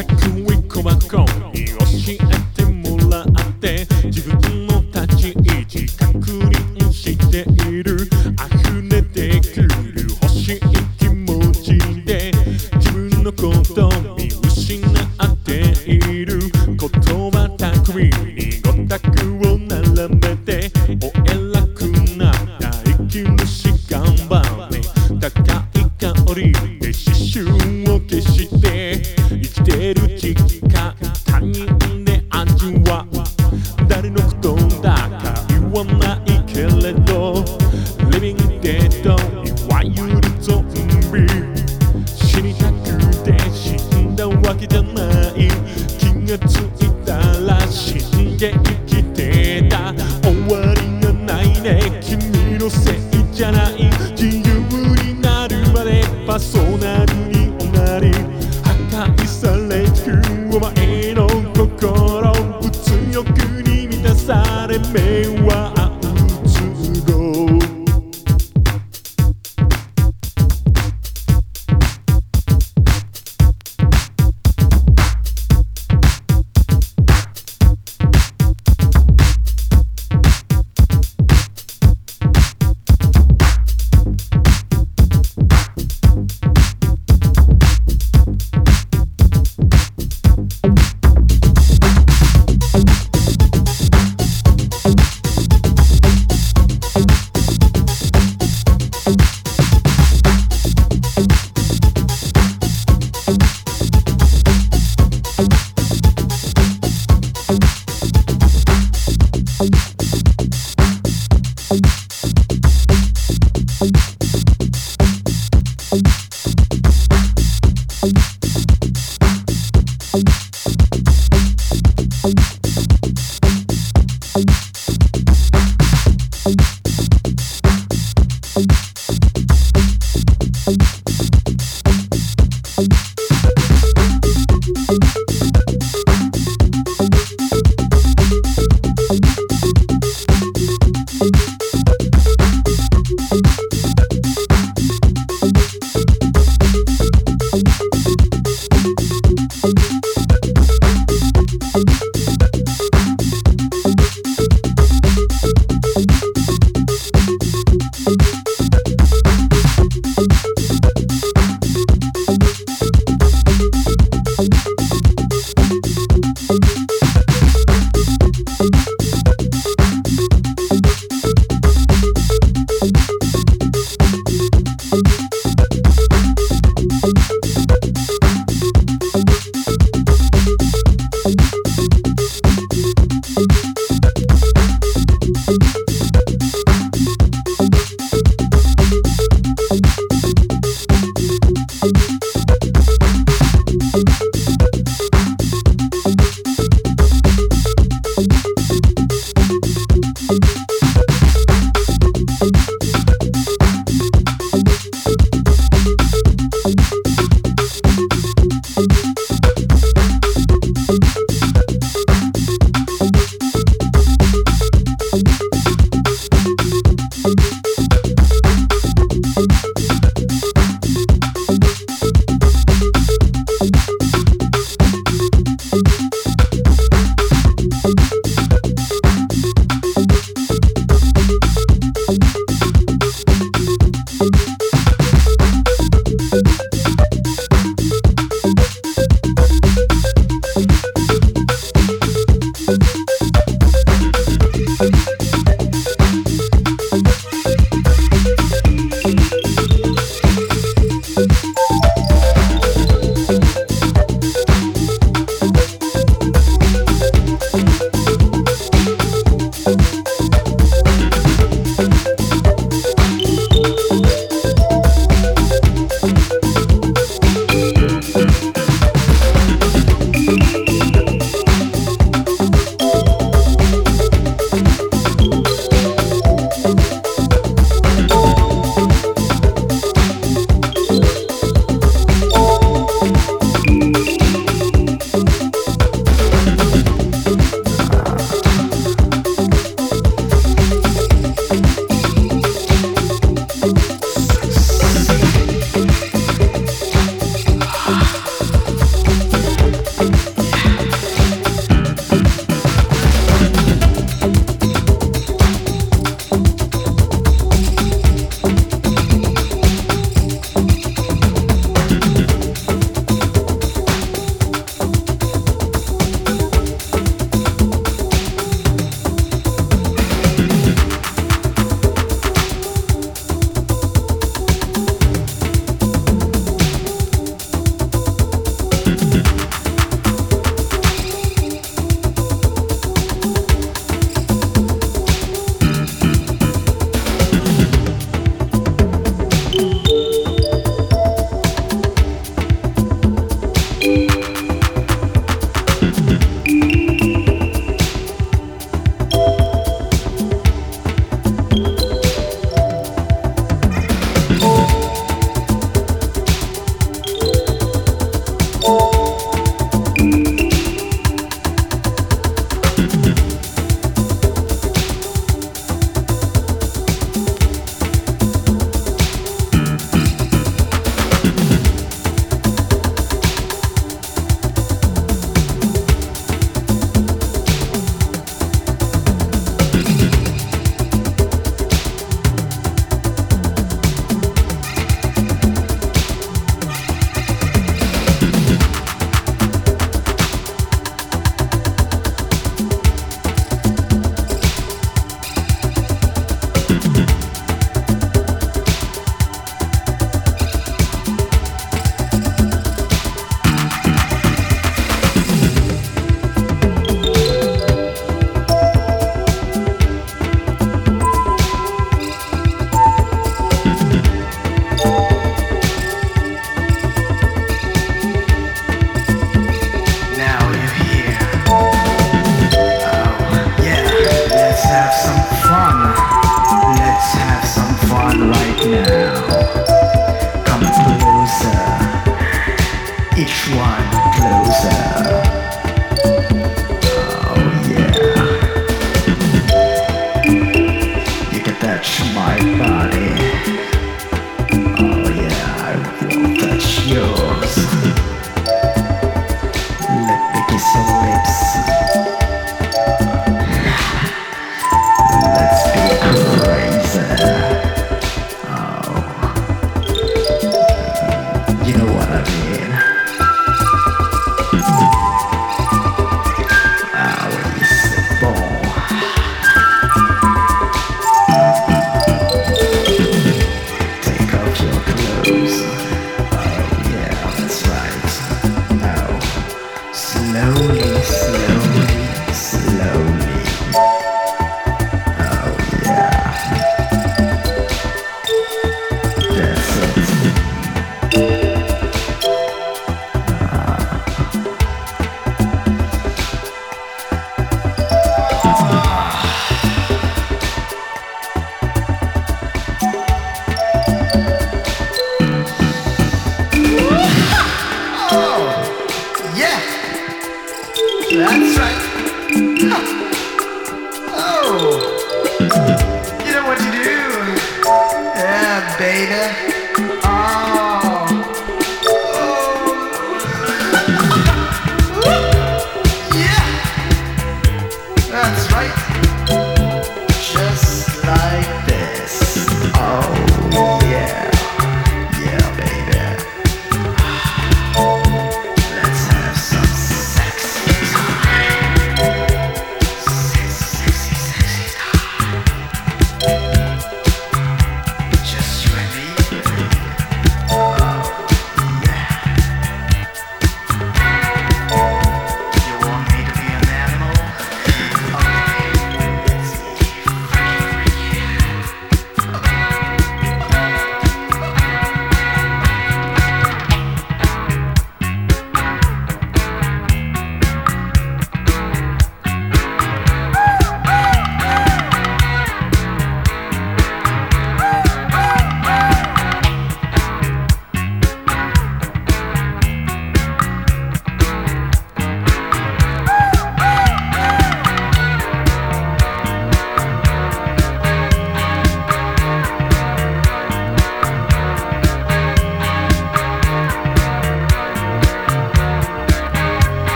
C'est un week-on va tomber,